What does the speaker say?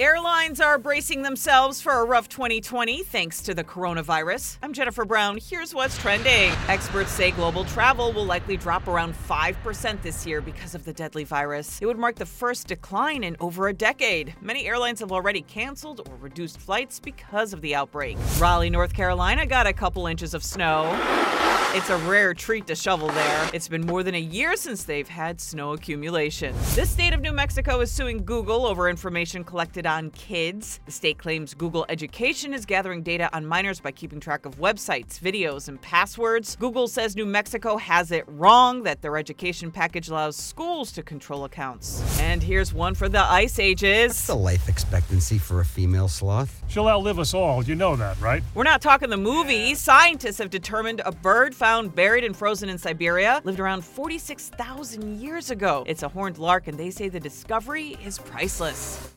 Airlines are bracing themselves for a rough 2020 thanks to the coronavirus. I'm Jennifer Brown. Here's what's trending. Experts say global travel will likely drop around 5% this year because of the deadly virus. It would mark the first decline in over a decade. Many airlines have already canceled or reduced flights because of the outbreak. Raleigh, North Carolina got a couple inches of snow. It's a rare treat to shovel there. It's been more than a year since they've had snow accumulation. This state of New Mexico is suing Google over information collected on kids. The state claims Google Education is gathering data on minors by keeping track of websites, videos, and passwords. Google says New Mexico has it wrong that their education package allows schools to control accounts. And here's one for the ice ages. What's the life expectancy for a female sloth? She'll outlive us all. You know that, right? We're not talking the movie. Scientists have determined a bird found buried and frozen in Siberia lived around 46,000 years ago. It's a horned lark, and they say the discovery is priceless.